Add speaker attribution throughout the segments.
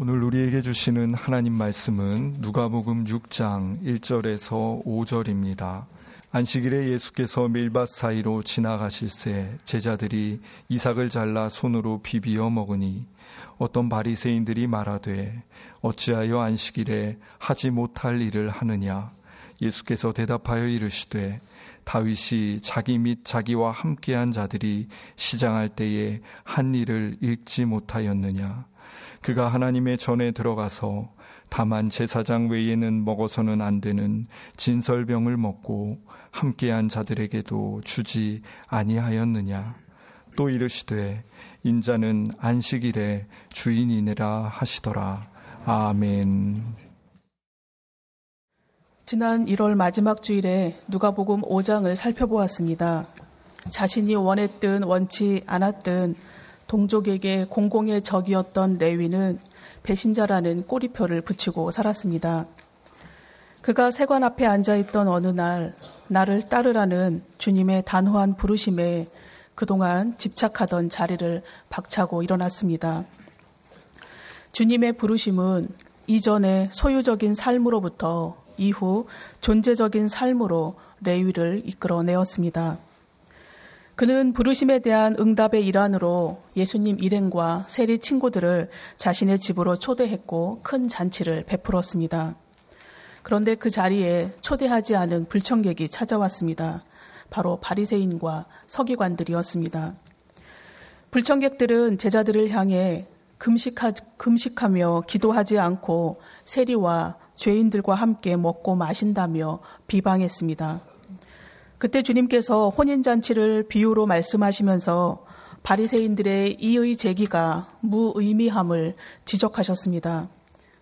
Speaker 1: 오늘 우리에게 주시는 하나님 말씀은 누가복음 6장 1절에서 5절입니다. 안식일에 예수께서 밀밭 사이로 지나가실새 제자들이 이삭을 잘라 손으로 비비어 먹으니 어떤 바리새인들이 말하되 어찌하여 안식일에 하지 못할 일을 하느냐 예수께서 대답하여 이르시되 다윗이 자기 및 자기와 함께한 자들이 시장할 때에 한 일을 읽지 못하였느냐 그가 하나님의 전에 들어가서 다만 제사장 외에는 먹어서는 안 되는 진설병을 먹고 함께한 자들에게도 주지 아니하였느냐? 또 이르시되 인자는 안식일에 주인이니라 하시더라. 아멘.
Speaker 2: 지난 1월 마지막 주일에 누가복음 5장을 살펴보았습니다. 자신이 원했든 원치 않았든 동족에게 공공의 적이었던 레위는 배신자라는 꼬리표를 붙이고 살았습니다. 그가 세관 앞에 앉아 있던 어느 날 나를 따르라는 주님의 단호한 부르심에 그동안 집착하던 자리를 박차고 일어났습니다. 주님의 부르심은 이전의 소유적인 삶으로부터 이후 존재적인 삶으로 레위를 이끌어내었습니다. 그는 부르심에 대한 응답의 일환으로 예수님 일행과 세리 친구들을 자신의 집으로 초대했고 큰 잔치를 베풀었습니다. 그런데 그 자리에 초대하지 않은 불청객이 찾아왔습니다. 바로 바리새인과 서기관들이었습니다. 불청객들은 제자들을 향해 금식하, 금식하며 기도하지 않고 세리와 죄인들과 함께 먹고 마신다며 비방했습니다. 그때 주님께서 혼인잔치를 비유로 말씀하시면서 바리새인들의 이의 제기가 무의미함을 지적하셨습니다.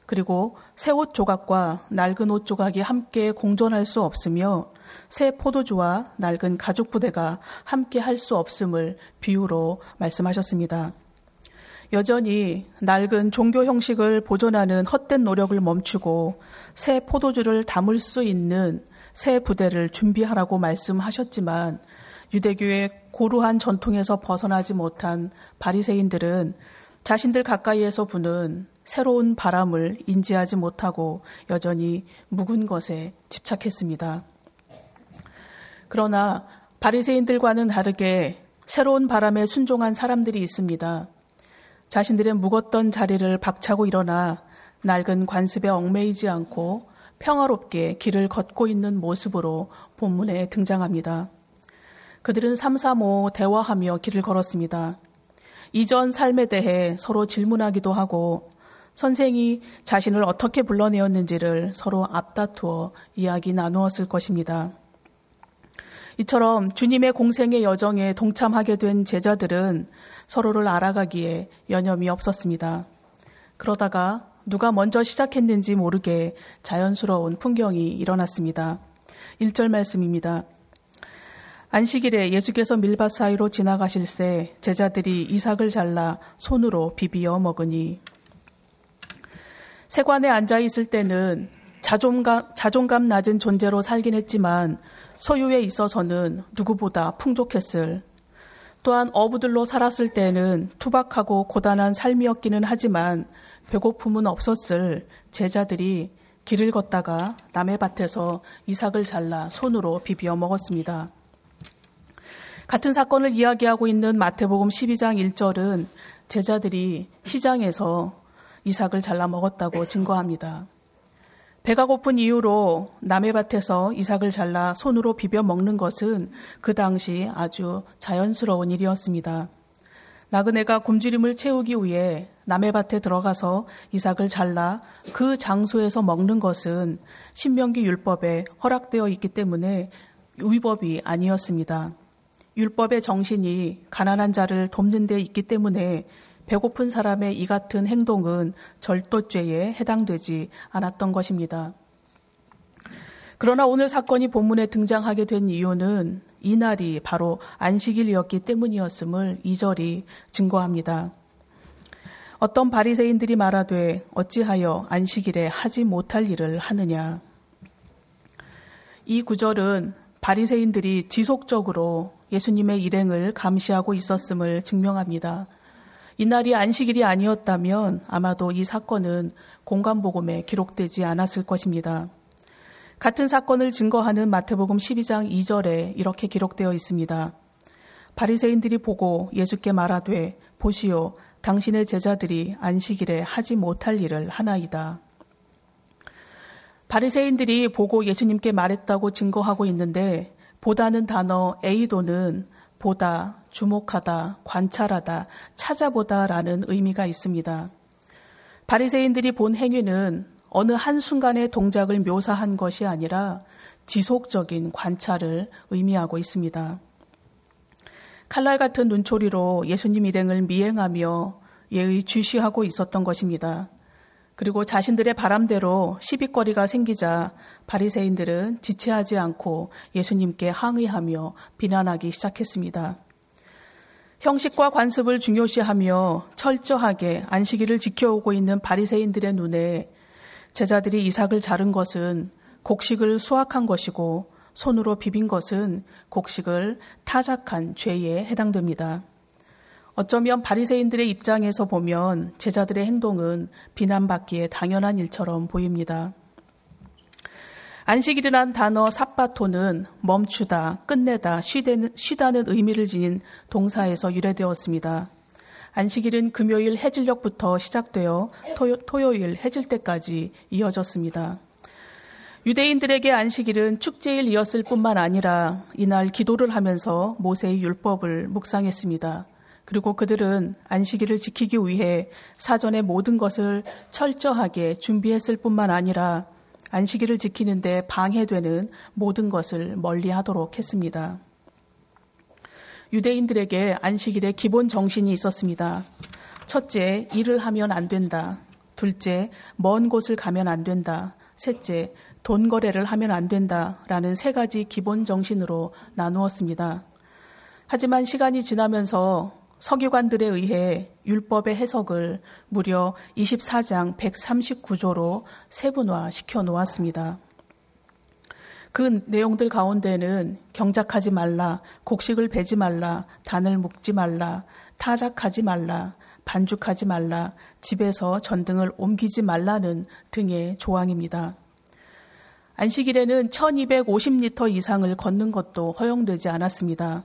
Speaker 2: 그리고 새 옷 조각과 낡은 옷 조각이 함께 공존할 수 없으며 새 포도주와 낡은 가죽 부대가 함께 할 수 없음을 비유로 말씀하셨습니다. 여전히 낡은 종교 형식을 보존하는 헛된 노력을 멈추고 새 포도주를 담을 수 있는 새 부대를 준비하라고 말씀하셨지만 유대교의 고루한 전통에서 벗어나지 못한 바리새인들은 자신들 가까이에서 부는 새로운 바람을 인지하지 못하고 여전히 묵은 것에 집착했습니다. 그러나 바리새인들과는 다르게 새로운 바람에 순종한 사람들이 있습니다. 자신들의 묵었던 자리를 박차고 일어나 낡은 관습에 얽매이지 않고 평화롭게 길을 걷고 있는 모습으로 본문에 등장합니다. 그들은 삼삼오 대화하며 길을 걸었습니다. 이전 삶에 대해 서로 질문하기도 하고 선생이 자신을 어떻게 불러내었는지를 서로 앞다투어 이야기 나누었을 것입니다. 이처럼 주님의 공생의 여정에 동참하게 된 제자들은 서로를 알아가기에 여념이 없었습니다. 그러다가 누가 먼저 시작했는지 모르게 자연스러운 풍경이 일어났습니다. 1절 말씀입니다. 안식일에 예수께서 밀밭 사이로 지나가실 새 제자들이 이삭을 잘라 손으로 비비어 먹으니 세관에 앉아 있을 때는 자존감, 자존감 낮은 존재로 살긴 했지만 소유에 있어서는 누구보다 풍족했을 또한 어부들로 살았을 때는 투박하고 고단한 삶이었기는 하지만 배고픔은 없었을 제자들이 길을 걷다가 남의 밭에서 이삭을 잘라 손으로 비비어 먹었습니다. 같은 사건을 이야기하고 있는 마태복음 12장 1절은 제자들이 시장에서 이삭을 잘라 먹었다고 증거합니다. 배가 고픈 이유로 남의 밭에서 이삭을 잘라 손으로 비벼 먹는 것은 그 당시 아주 자연스러운 일이었습니다. 나그네가 굶주림을 채우기 위해 남의 밭에 들어가서 이삭을 잘라 그 장소에서 먹는 것은 신명기 율법에 허락되어 있기 때문에 위법이 아니었습니다. 율법의 정신이 가난한 자를 돕는 데 있기 때문에 배고픈 사람의 이 같은 행동은 절도죄에 해당되지 않았던 것입니다. 그러나 오늘 사건이 본문에 등장하게 된 이유는 이날이 바로 안식일이었기 때문이었음을 이절이 증거합니다. 어떤 바리새인들이 말하되 어찌하여 안식일에 하지 못할 일을 하느냐. 이 구절은 바리새인들이 지속적으로 예수님의 일행을 감시하고 있었음을 증명합니다. 이날이 안식일이 아니었다면 아마도 이 사건은 공간복음에 기록되지 않았을 것입니다. 같은 사건을 증거하는 마태복음 12장 2절에 이렇게 기록되어 있습니다. 바리새인들이 보고 예수께 말하되 보시오 당신의 제자들이 안식일에 하지 못할 일을 하나이다. 바리새인들이 보고 예수님께 말했다고 증거하고 있는데 보다는 단어 에이도는 보다, 주목하다, 관찰하다, 찾아보다라는 의미가 있습니다. 바리새인들이 본 행위는 어느 한순간의 동작을 묘사한 것이 아니라 지속적인 관찰을 의미하고 있습니다. 칼날 같은 눈초리로 예수님 일행을 미행하며 예의 주시하고 있었던 것입니다. 그리고 자신들의 바람대로 시비거리가 생기자 바리새인들은 지체하지 않고 예수님께 항의하며 비난하기 시작했습니다. 형식과 관습을 중요시하며 철저하게 안식일을 지켜오고 있는 바리새인들의 눈에 제자들이 이삭을 자른 것은 곡식을 수확한 것이고 손으로 비빈 것은 곡식을 타작한 죄에 해당됩니다. 어쩌면 바리새인들의 입장에서 보면 제자들의 행동은 비난받기에 당연한 일처럼 보입니다. 안식일이란 단어 사바토는 멈추다, 끝내다, 쉬다는 의미를 지닌 동사에서 유래되었습니다. 안식일은 금요일 해질녘부터 시작되어 토요, 일 해질 때까지 이어졌습니다. 유대인들에게 안식일은 축제일이었을 뿐만 아니라 이날 기도를 하면서 모세의 율법을 묵상했습니다. 그리고 그들은 안식일을 지키기 위해 사전에 모든 것을 철저하게 준비했을 뿐만 아니라 안식일을 지키는데 방해되는 모든 것을 멀리 하도록 했습니다. 유대인들에게 안식일의 기본 정신이 있었습니다. 첫째, 일을 하면 안 된다. 둘째, 먼 곳을 가면 안 된다. 셋째, 돈 거래를 하면 안 된다. 라는 세 가지 기본 정신으로 나누었습니다. 하지만 시간이 지나면서 서기관들에 의해 율법의 해석을 무려 24장 139조로 세분화 시켜 놓았습니다. 그 내용들 가운데는 경작하지 말라, 곡식을 베지 말라, 단을 묶지 말라, 타작하지 말라, 반죽하지 말라, 집에서 전등을 옮기지 말라는 등의 조항입니다. 안식일에는 1250리터 이상을 걷는 것도 허용되지 않았습니다.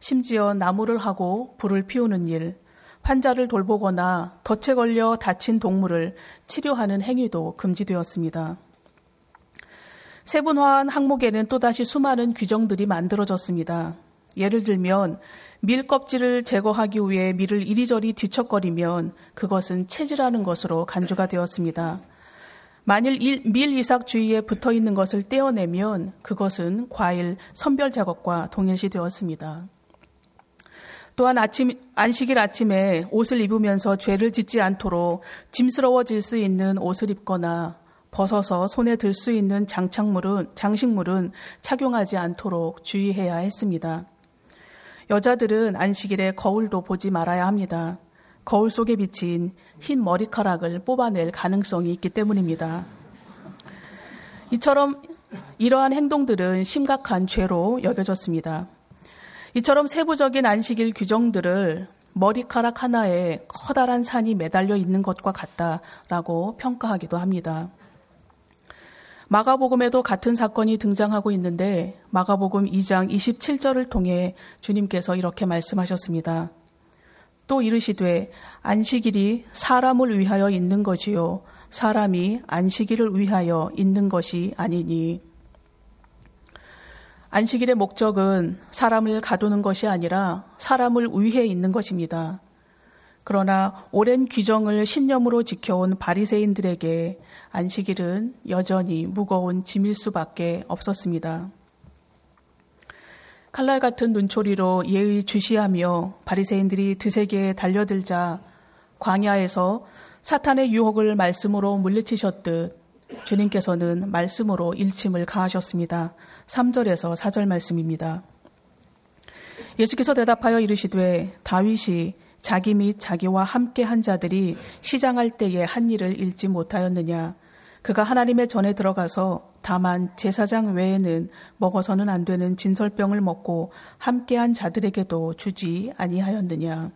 Speaker 2: 심지어 나무를 하고 불을 피우는 일, 환자를 돌보거나 덫에 걸려 다친 동물을 치료하는 행위도 금지되었습니다. 세분화한 항목에는 또다시 수많은 규정들이 만들어졌습니다. 예를 들면 밀 껍질을 제거하기 위해 밀을 이리저리 뒤척거리면 그것은 체질하는 것으로 간주가 되었습니다. 만일 밀 이삭 주위에 붙어 있는 것을 떼어내면 그것은 과일 선별 작업과 동일시 되었습니다. 또한 아침, 안식일 아침에 옷을 입으면서 죄를 짓지 않도록 짐스러워질 수 있는 옷을 입거나 벗어서 손에 들 수 있는 장착물은, 장식물은 착용하지 않도록 주의해야 했습니다. 여자들은 안식일에 거울도 보지 말아야 합니다. 거울 속에 비친 흰 머리카락을 뽑아낼 가능성이 있기 때문입니다. 이처럼 이러한 행동들은 심각한 죄로 여겨졌습니다. 이처럼 세부적인 안식일 규정들을 머리카락 하나에 커다란 산이 매달려 있는 것과 같다라고 평가하기도 합니다. 마가복음에도 같은 사건이 등장하고 있는데 마가복음 2장 27절을 통해 주님께서 이렇게 말씀하셨습니다. 또 이르시되 안식일이 사람을 위하여 있는 것이요 사람이 안식일을 위하여 있는 것이 아니니 안식일의 목적은 사람을 가두는 것이 아니라 사람을 위해 있는 것입니다. 그러나 오랜 규정을 신념으로 지켜온 바리새인들에게 안식일은 여전히 무거운 짐일 수밖에 없었습니다. 칼날 같은 눈초리로 예의 주시하며 바리새인들이 드세게 달려들자 광야에서 사탄의 유혹을 말씀으로 물리치셨듯 주님께서는 말씀으로 일침을 가하셨습니다. 3절에서 4절 말씀입니다. 예수께서 대답하여 이르시되 다윗이 자기 및 자기와 함께 한 자들이 시장할 때에 한 일을 잃지 못하였느냐 그가 하나님의 전에 들어가서 다만 제사장 외에는 먹어서는 안 되는 진설병을 먹고 함께한 자들에게도 주지 아니하였느냐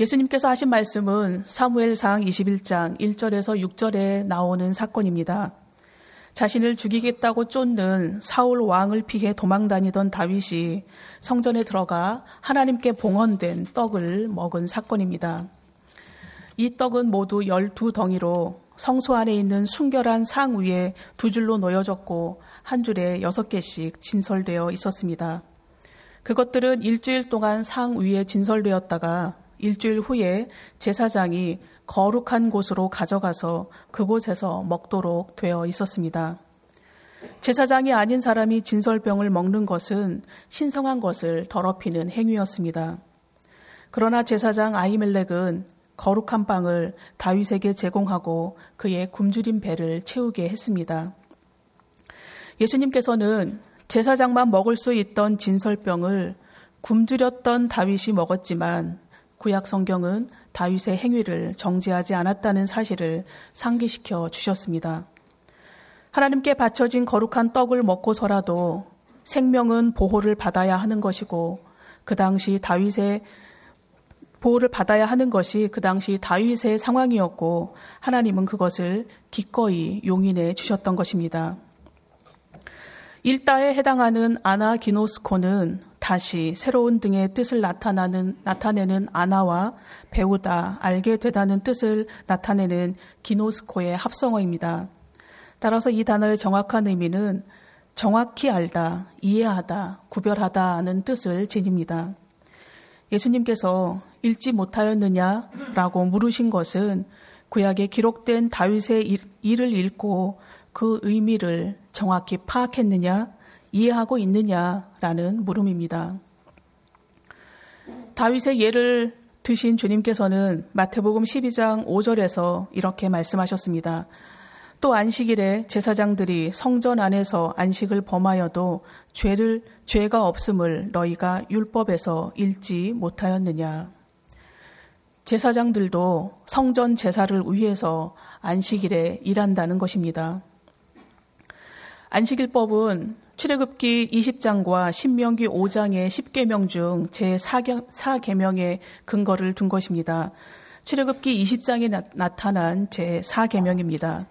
Speaker 2: 예수님께서 하신 말씀은 사무엘상 21장 1절에서 6절에 나오는 사건입니다. 자신을 죽이겠다고 쫓는 사울 왕을 피해 도망 다니던 다윗이 성전에 들어가 하나님께 봉헌된 떡을 먹은 사건입니다. 이 떡은 모두 12덩이로 성소 안에 있는 순결한 상 위에 두 줄로 놓여졌고 한 줄에 여섯 개씩 진설되어 있었습니다. 그것들은 일주일 동안 상 위에 진설되었다가 일주일 후에 제사장이 거룩한 곳으로 가져가서 그곳에서 먹도록 되어 있었습니다. 제사장이 아닌 사람이 진설병을 먹는 것은 신성한 것을 더럽히는 행위였습니다. 그러나 제사장 아이멜렉은 거룩한 빵을 다윗에게 제공하고 그의 굶주린 배를 채우게 했습니다. 예수님께서는 제사장만 먹을 수 있던 진설병을 굶주렸던 다윗이 먹었지만 구약 성경은 다윗의 행위를 정지하지 않았다는 사실을 상기시켜 주셨습니다. 하나님께 바쳐진 거룩한 떡을 먹고서라도 생명은 보호를 받아야 하는 것이고 그 당시 다윗의 보호를 받아야 하는 것이 그 당시 다윗의 상황이었고 하나님은 그것을 기꺼이 용인해 주셨던 것입니다. 일다에 해당하는 아나기노스코는 다시 새로운 등의 뜻을 나타나는, 나타내는 아나와 배우다, 알게 되다는 뜻을 나타내는 기노스코의 합성어입니다. 따라서 이 단어의 정확한 의미는 정확히 알다, 이해하다, 구별하다는 뜻을 지닙니다. 예수님께서 읽지 못하였느냐라고 물으신 것은 구약에 기록된 다윗의 일을 읽고 그 의미를 정확히 파악했느냐, 이해하고 있느냐라는 물음입니다. 다윗의 예를 드신 주님께서는 마태복음 12장 5절에서 이렇게 말씀하셨습니다. 또 안식일에 제사장들이 성전 안에서 안식을 범하여도 죄를 죄가 없음을 너희가 율법에서 읽지 못하였느냐. 제사장들도 성전 제사를 위해서 안식일에 일한다는 것입니다. 안식일법은 출애굽기 20장과 신명기 5장의 10계명 중 제4계명의 근거를 둔 것입니다. 출애굽기 20장에 나, 타난 제4계명입니다.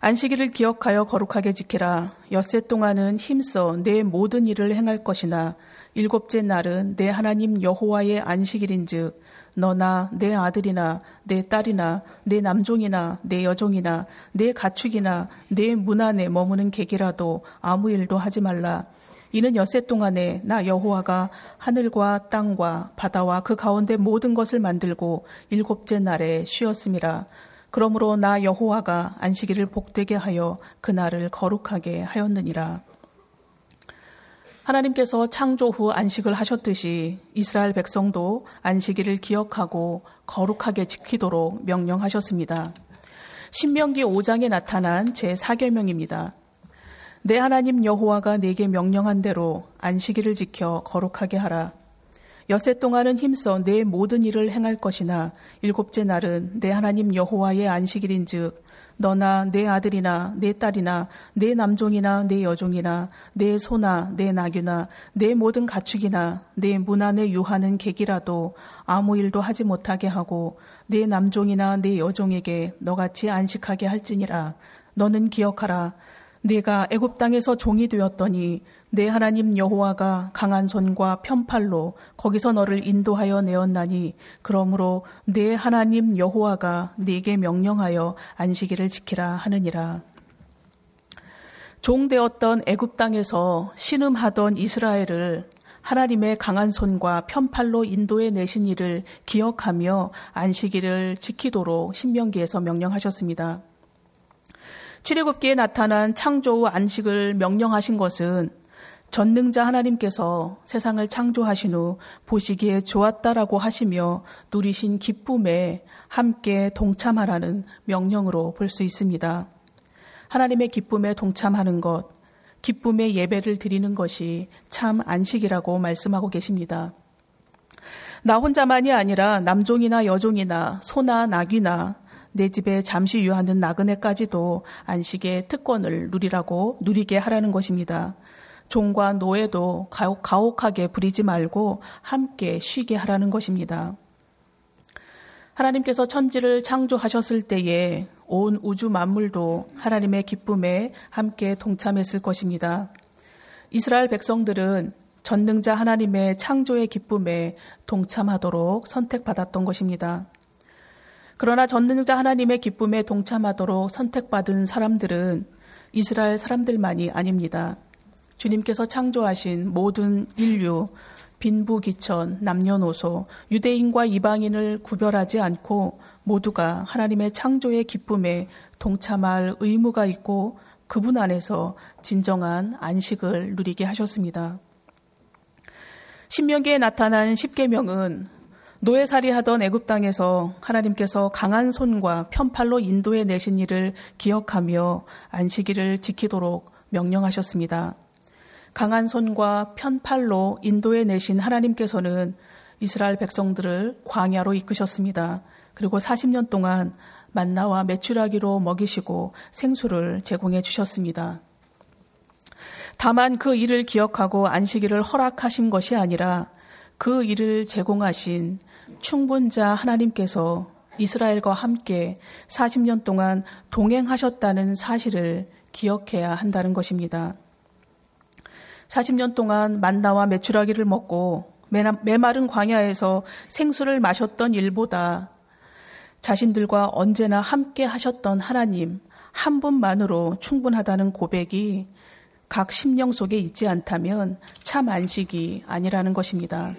Speaker 2: 안식일을 기억하여 거룩하게 지키라. 엿새 동안은 힘써 내 모든 일을 행할 것이나 일곱째 날은 내 하나님 여호와의 안식일인즉 너나 내 아들이나 내 딸이나 내 남종이나 내 여종이나 내 가축이나 내 문 안에 머무는 객이라도 아무 일도 하지 말라. 이는 엿새 동안에 나 여호와가 하늘과 땅과 바다와 그 가운데 모든 것을 만들고 일곱째 날에 쉬었음이라. 그러므로 나 여호와가 안식일을 복되게 하여 그날을 거룩하게 하였느니라. 하나님께서 창조 후 안식을 하셨듯이 이스라엘 백성도 안식일을 기억하고 거룩하게 지키도록 명령하셨습니다. 신명기 5장에 나타난 제4계명입니다. 내 하나님 여호와가 내게 명령한 대로 안식일을 지켜 거룩하게 하라. 엿새 동안은 힘써 내 모든 일을 행할 것이나 일곱째 날은 내 하나님 여호와의 안식일인즉 너나 내 아들이나 내 딸이나 내 남종이나 내 여종이나 내 소나 내 나귀나 내 모든 가축이나 내 문 안에 유하는 객이라도 아무 일도 하지 못하게 하고 내 남종이나 내 여종에게 너같이 안식하게 할지니라. 너는 기억하라. 내가 애굽 땅에서 종이 되었더니 내 하나님 여호와가 강한 손과 편팔로 거기서 너를 인도하여 내었나니 그러므로 내 하나님 여호와가 네게 명령하여 안식일을 지키라 하느니라. 종되었던 애굽 땅에서 신음하던 이스라엘을 하나님의 강한 손과 편팔로 인도해 내신 일을 기억하며 안식일을 지키도록 신명기에서 명령하셨습니다. 출애굽기에 나타난 창조 후 안식을 명령하신 것은 전능자 하나님께서 세상을 창조하신 후 보시기에 좋았다라고 하시며 누리신 기쁨에 함께 동참하라는 명령으로 볼 수 있습니다. 하나님의 기쁨에 동참하는 것, 기쁨의 예배를 드리는 것이 참 안식이라고 말씀하고 계십니다. 나 혼자만이 아니라 남종이나 여종이나 소나 나귀나 내 집에 잠시 유하는 나그네까지도 안식의 특권을 누리라고 누리게 하라는 것입니다. 종과 노예도 가혹, 가혹하게 부리지 말고 함께 쉬게 하라는 것입니다. 하나님께서 천지를 창조하셨을 때에 온 우주 만물도 하나님의 기쁨에 함께 동참했을 것입니다. 이스라엘 백성들은 전능자 하나님의 창조의 기쁨에 동참하도록 선택받았던 것입니다. 그러나 전능자 하나님의 기쁨에 동참하도록 선택받은 사람들은 이스라엘 사람들만이 아닙니다. 주님께서 창조하신 모든 인류, 빈부귀천, 남녀노소, 유대인과 이방인을 구별하지 않고 모두가 하나님의 창조의 기쁨에 동참할 의무가 있고 그분 안에서 진정한 안식을 누리게 하셨습니다. 신명기에 나타난 십계명은 노예살이 하던 애굽 땅에서 하나님께서 강한 손과 편팔로 인도해 내신 일을 기억하며 안식일을 지키도록 명령하셨습니다. 강한 손과 편팔로 인도해 내신 하나님께서는 이스라엘 백성들을 광야로 이끄셨습니다. 그리고 40년 동안 만나와 메추라기로 먹이시고 생수를 제공해 주셨습니다. 다만 그 일을 기억하고 안식일을 허락하신 것이 아니라 그 일을 제공하신 충분자 하나님께서 이스라엘과 함께 40년 동안 동행하셨다는 사실을 기억해야 한다는 것입니다. 40년 동안 만나와 메추라기를 먹고 메마른 광야에서 생수를 마셨던 일보다 자신들과 언제나 함께 하셨던 하나님 한 분만으로 충분하다는 고백이 각 심령 속에 있지 않다면 참 안식이 아니라는 것입니다.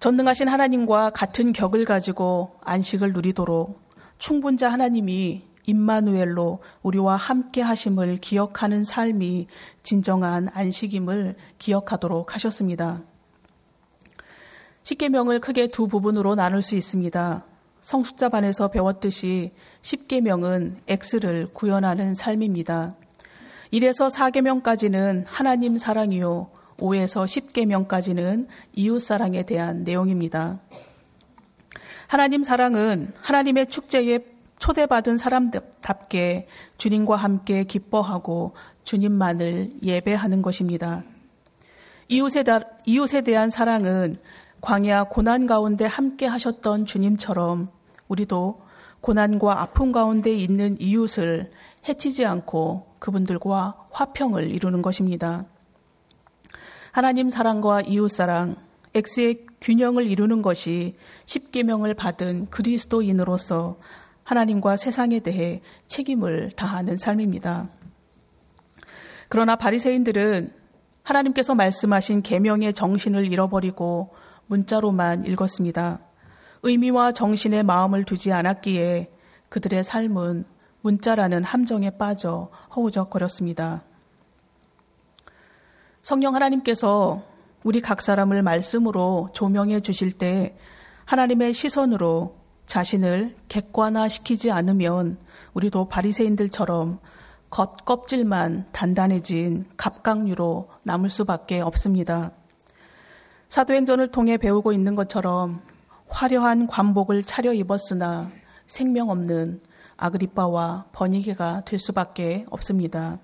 Speaker 2: 전능하신 하나님과 같은 격을 가지고 안식을 누리도록 충분자 하나님이 임마누엘로 우리와 함께 하심을 기억하는 삶이 진정한 안식임을 기억하도록 하셨습니다. 십계명을 크게 두 부분으로 나눌 수 있습니다. 성숙자반에서 배웠듯이 십계명은 X를 구현하는 삶입니다. 1에서 4계명까지는 하나님 사랑이요 5에서 10계명까지는 이웃 사랑에 대한 내용입니다. 하나님 사랑은 하나님의 축제에 초대받은 사람답게 주님과 함께 기뻐하고 주님만을 예배하는 것입니다. 이웃에, 다, 이웃에 대한 사랑은 광야 고난 가운데 함께 하셨던 주님처럼 우리도 고난과 아픔 가운데 있는 이웃을 해치지 않고 그분들과 화평을 이루는 것입니다. 하나님 사랑과 이웃 사랑, X의 균형을 이루는 것이 십계명을 받은 그리스도인으로서 하나님과 세상에 대해 책임을 다하는 삶입니다. 그러나 바리새인들은 하나님께서 말씀하신 계명의 정신을 잃어버리고 문자로만 읽었습니다. 의미와 정신의 마음을 두지 않았기에 그들의 삶은 문자라는 함정에 빠져 허우적거렸습니다. 성령 하나님께서 우리 각 사람을 말씀으로 조명해 주실 때 하나님의 시선으로 자신을 객관화시키지 않으면 우리도 바리새인들처럼 겉껍질만 단단해진 갑각류로 남을 수밖에 없습니다. 사도행전을 통해 배우고 있는 것처럼 화려한 관복을 차려 입었으나 생명 없는 아그리빠와 버니게가 될 수밖에 없습니다.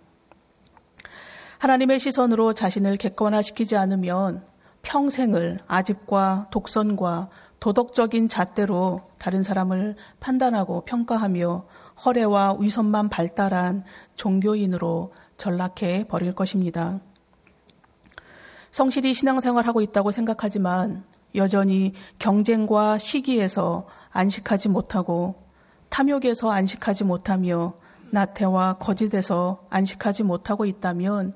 Speaker 2: 하나님의 시선으로 자신을 객관화시키지 않으면 평생을 아집과 독선과 도덕적인 잣대로 다른 사람을 판단하고 평가하며 허례와 위선만 발달한 종교인으로 전락해 버릴 것입니다. 성실히 신앙생활하고 있다고 생각하지만 여전히 경쟁과 시기에서 안식하지 못하고 탐욕에서 안식하지 못하며 나태와 거짓에서 안식하지 못하고 있다면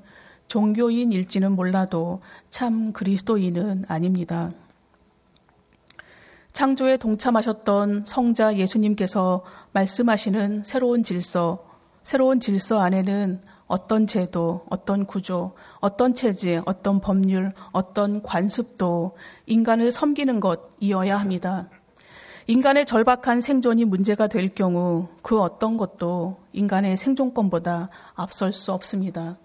Speaker 2: 종교인일지는 몰라도 참 그리스도인은 아닙니다. 창조에 동참하셨던 성자 예수님께서 말씀하시는 새로운 질서, 새로운 질서 안에는 어떤 제도, 어떤 구조, 어떤 체제, 어떤 법률, 어떤 관습도 인간을 섬기는 것이어야 합니다. 인간의 절박한 생존이 문제가 될 경우 그 어떤 것도 인간의 생존권보다 앞설 수 없습니다.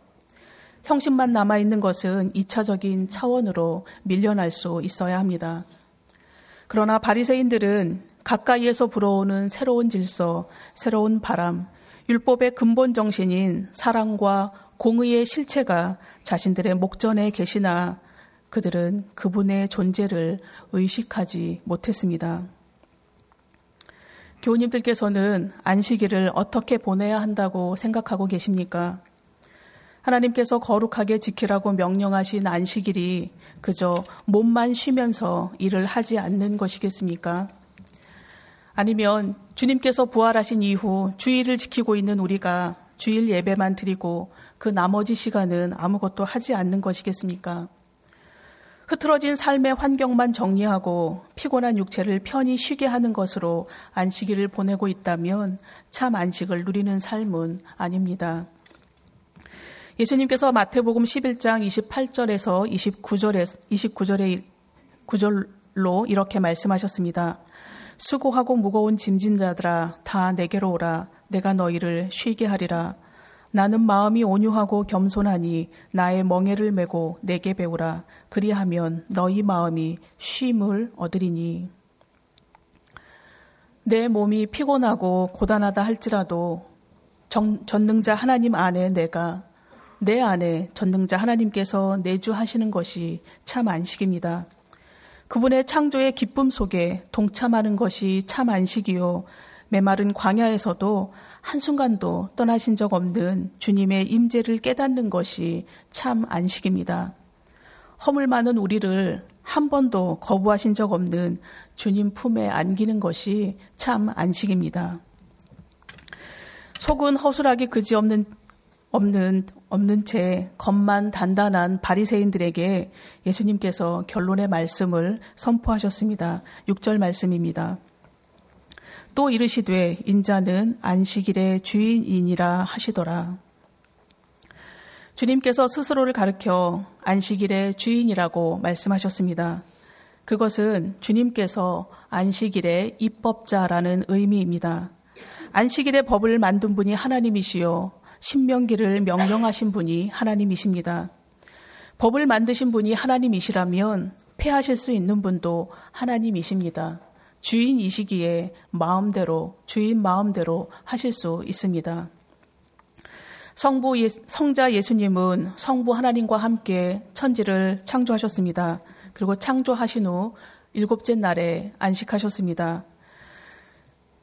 Speaker 2: 형식만 남아있는 것은 2차적인 차원으로 밀려날 수 있어야 합니다. 그러나 바리새인들은 가까이에서 불어오는 새로운 질서, 새로운 바람, 율법의 근본 정신인 사랑과 공의의 실체가 자신들의 목전에 계시나 그들은 그분의 존재를 의식하지 못했습니다. 교우님들께서는 안식일을 어떻게 보내야 한다고 생각하고 계십니까? 하나님께서 거룩하게 지키라고 명령하신 안식일이 그저 몸만 쉬면서 일을 하지 않는 것이겠습니까? 아니면 주님께서 부활하신 이후 주일을 지키고 있는 우리가 주일 예배만 드리고 그 나머지 시간은 아무것도 하지 않는 것이겠습니까? 흐트러진 삶의 환경만 정리하고 피곤한 육체를 편히 쉬게 하는 것으로 안식일을 보내고 있다면 참 안식을 누리는 삶은 아닙니다. 예수님께서 마태복음 11장 28절에서 29절에 29절에 구절로 이렇게 말씀하셨습니다. 수고하고 무거운 짐진 자들아 다 내게로 오라. 내가 너희를 쉬게 하리라. 나는 마음이 온유하고 겸손하니 나의 멍에를 메고 내게 배우라. 그리하면 너희 마음이 쉼을 얻으리니. 내 몸이 피곤하고 고단하다 할지라도 정, 전능자 하나님 안에 내가 내 안에 전능자 하나님께서 내주하시는 것이 참 안식입니다. 그분의 창조의 기쁨 속에 동참하는 것이 참 안식이요. 메마른 광야에서도 한순간도 떠나신 적 없는 주님의 임재를 깨닫는 것이 참 안식입니다. 허물 많은 우리를 한 번도 거부하신 적 없는 주님 품에 안기는 것이 참 안식입니다. 속은 허술하게 그지없는 없는 없는 채 겉만 단단한 바리새인들에게 예수님께서 결론의 말씀을 선포하셨습니다. 6절 말씀입니다. 또 이르시되 인자는 안식일의 주인이니라 하시더라. 주님께서 스스로를 가르켜 안식일의 주인이라고 말씀하셨습니다. 그것은 주님께서 안식일의 입법자라는 의미입니다. 안식일의 법을 만든 분이 하나님이시요. 신명기를 명령하신 분이 하나님이십니다. 법을 만드신 분이 하나님이시라면 폐하실 수 있는 분도 하나님이십니다. 주인이시기에 마음대로, 주인 마음대로 하실 수 있습니다. 성부 예, 성자 예수님은 성부 하나님과 함께 천지를 창조하셨습니다. 그리고 창조하신 후 일곱째 날에 안식하셨습니다.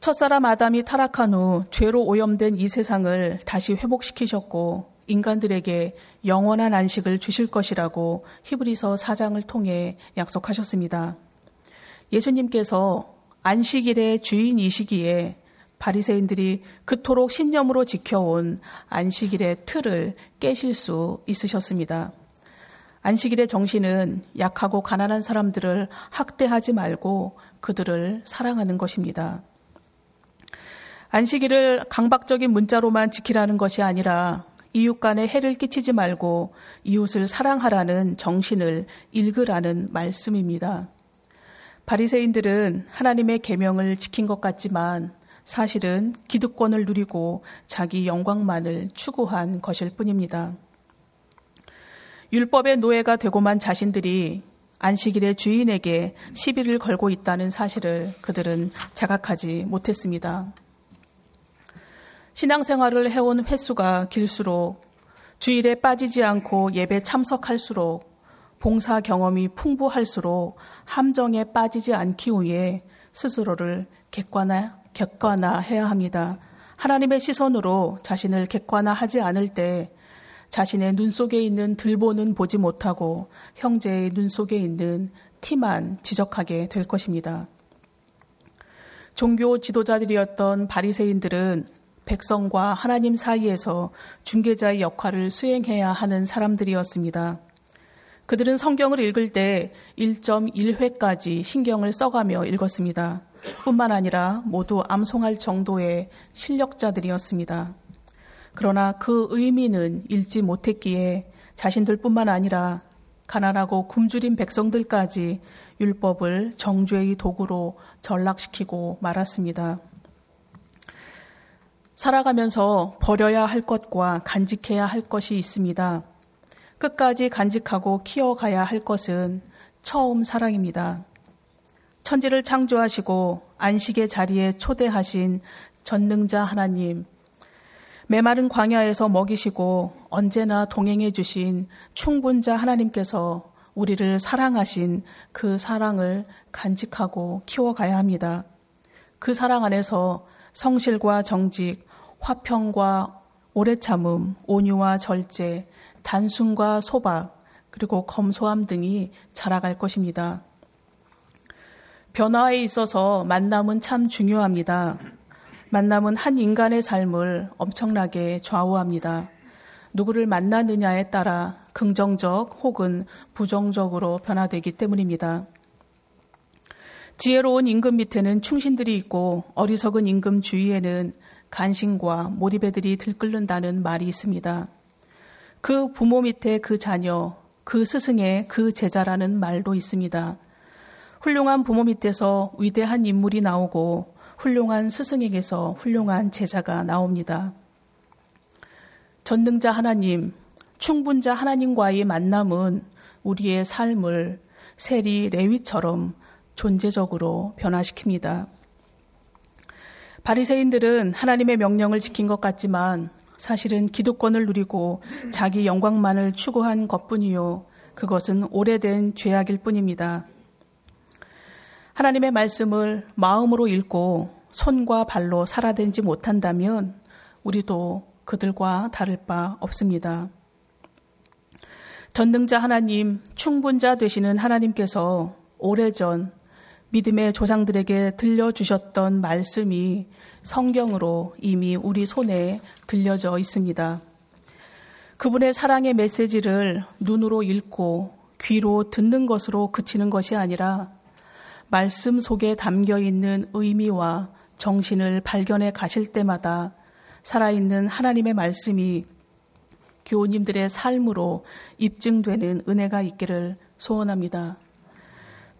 Speaker 2: 첫사람 아담이 타락한 후 죄로 오염된 이 세상을 다시 회복시키셨고 인간들에게 영원한 안식을 주실 것이라고 히브리서 4장을 통해 약속하셨습니다. 예수님께서 안식일의 주인이시기에 바리새인들이 그토록 신념으로 지켜온 안식일의 틀을 깨실 수 있으셨습니다. 안식일의 정신은 약하고 가난한 사람들을 학대하지 말고 그들을 사랑하는 것입니다. 안식일을 강박적인 문자로만 지키라는 것이 아니라 이웃 간에 해를 끼치지 말고 이웃을 사랑하라는 정신을 읽으라는 말씀입니다. 바리새인들은 하나님의 계명을 지킨 것 같지만 사실은 기득권을 누리고 자기 영광만을 추구한 것일 뿐입니다. 율법의 노예가 되고만 자신들이 안식일의 주인에게 시비를 걸고 있다는 사실을 그들은 자각하지 못했습니다. 신앙생활을 해온 횟수가 길수록 주일에 빠지지 않고 예배 참석할수록 봉사 경험이 풍부할수록 함정에 빠지지 않기 위해 스스로를 객관화, 객관화해야 합니다. 하나님의 시선으로 자신을 객관화하지 않을 때 자신의 눈 속에 있는 들보는 보지 못하고 형제의 눈 속에 있는 티만 지적하게 될 것입니다. 종교 지도자들이었던 바리새인들은 백성과 하나님 사이에서 중개자의 역할을 수행해야 하는 사람들이었습니다. 그들은 성경을 읽을 때 1.1회까지 신경을 써가며 읽었습니다. 뿐만 아니라 모두 암송할 정도의 실력자들이었습니다. 그러나 그 의미는 읽지 못했기에 자신들뿐만 아니라 가난하고 굶주린 백성들까지 율법을 정죄의 도구로 전락시키고 말았습니다. 살아가면서 버려야 할 것과 간직해야 할 것이 있습니다. 끝까지 간직하고 키워가야 할 것은 처음 사랑입니다. 천지를 창조하시고 안식의 자리에 초대하신 전능자 하나님, 메마른 광야에서 먹이시고 언제나 동행해 주신 충분자 하나님께서 우리를 사랑하신 그 사랑을 간직하고 키워가야 합니다. 그 사랑 안에서 성실과 정직, 화평과 오래 참음, 온유와 절제, 단순과 소박, 그리고 검소함 등이 자라갈 것입니다. 변화에 있어서 만남은 참 중요합니다. 만남은 한 인간의 삶을 엄청나게 좌우합니다. 누구를 만나느냐에 따라 긍정적 혹은 부정적으로 변화되기 때문입니다. 지혜로운 임금 밑에는 충신들이 있고 어리석은 임금 주위에는 간신과 몰입애들이 들끓는다는 말이 있습니다. 그 부모 밑에 그 자녀, 그 스승의 그 제자라는 말도 있습니다. 훌륭한 부모 밑에서 위대한 인물이 나오고 훌륭한 스승에게서 훌륭한 제자가 나옵니다. 전능자 하나님, 충분자 하나님과의 만남은 우리의 삶을 세리 레위처럼 존재적으로 변화시킵니다. 바리새인들은 하나님의 명령을 지킨 것 같지만 사실은 기득권을 누리고 자기 영광만을 추구한 것뿐이요. 그것은 오래된 죄악일 뿐입니다. 하나님의 말씀을 마음으로 읽고 손과 발로 살아내지 못한다면 우리도 그들과 다를 바 없습니다. 전능자 하나님, 충분자 되시는 하나님께서 오래전 믿음의 조상들에게 들려주셨던 말씀이 성경으로 이미 우리 손에 들려져 있습니다. 그분의 사랑의 메시지를 눈으로 읽고 귀로 듣는 것으로 그치는 것이 아니라 말씀 속에 담겨 있는 의미와 정신을 발견해 가실 때마다 살아있는 하나님의 말씀이 교우님들의 삶으로 입증되는 은혜가 있기를 소원합니다.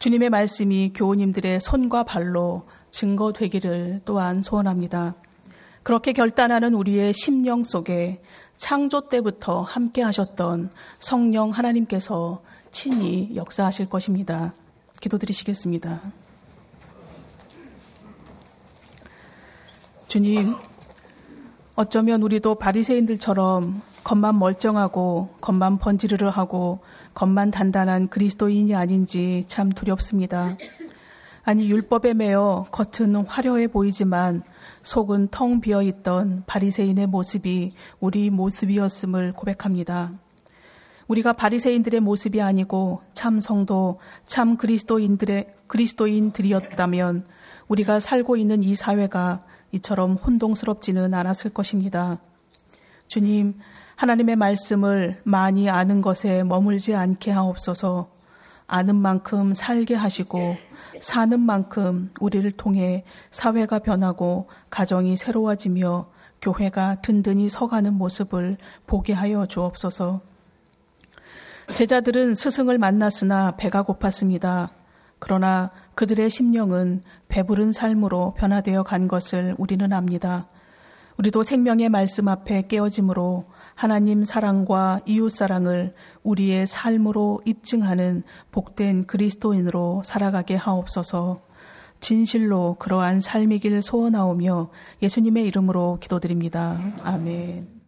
Speaker 2: 주님의 말씀이 교우님들의 손과 발로 증거되기를 또한 소원합니다. 그렇게 결단하는 우리의 심령 속에 창조 때부터 함께 하셨던 성령 하나님께서 친히 역사하실 것입니다. 기도드리시겠습니다. 주님, 어쩌면 우리도 바리새인들처럼 겉만 멀쩡하고 겉만 번지르르 하고 겉만 단단한 그리스도인이 아닌지 참 두렵습니다. 아니 율법에 매여 겉은 화려해 보이지만 속은 텅 비어 있던 바리새인의 모습이 우리 모습이었음을 고백합니다. 우리가 바리새인들의 모습이 아니고 참 성도, 참 그리스도인들의 그리스도인들이었다면 우리가 살고 있는 이 사회가 이처럼 혼동스럽지는 않았을 것입니다. 주님, 하나님의 말씀을 많이 아는 것에 머물지 않게 하옵소서 아는 만큼 살게 하시고 사는 만큼 우리를 통해 사회가 변하고 가정이 새로워지며 교회가 든든히 서가는 모습을 보게 하여 주옵소서. 제자들은 스승을 만났으나 배가 고팠습니다. 그러나 그들의 심령은 배부른 삶으로 변화되어 간 것을 우리는 압니다. 우리도 생명의 말씀 앞에 깨어짐으로 하나님 사랑과 이웃 사랑을 우리의 삶으로 입증하는 복된 그리스도인으로 살아가게 하옵소서. 진실로 그러한 삶이길 소원하오며 예수님의 이름으로 기도드립니다. 아멘.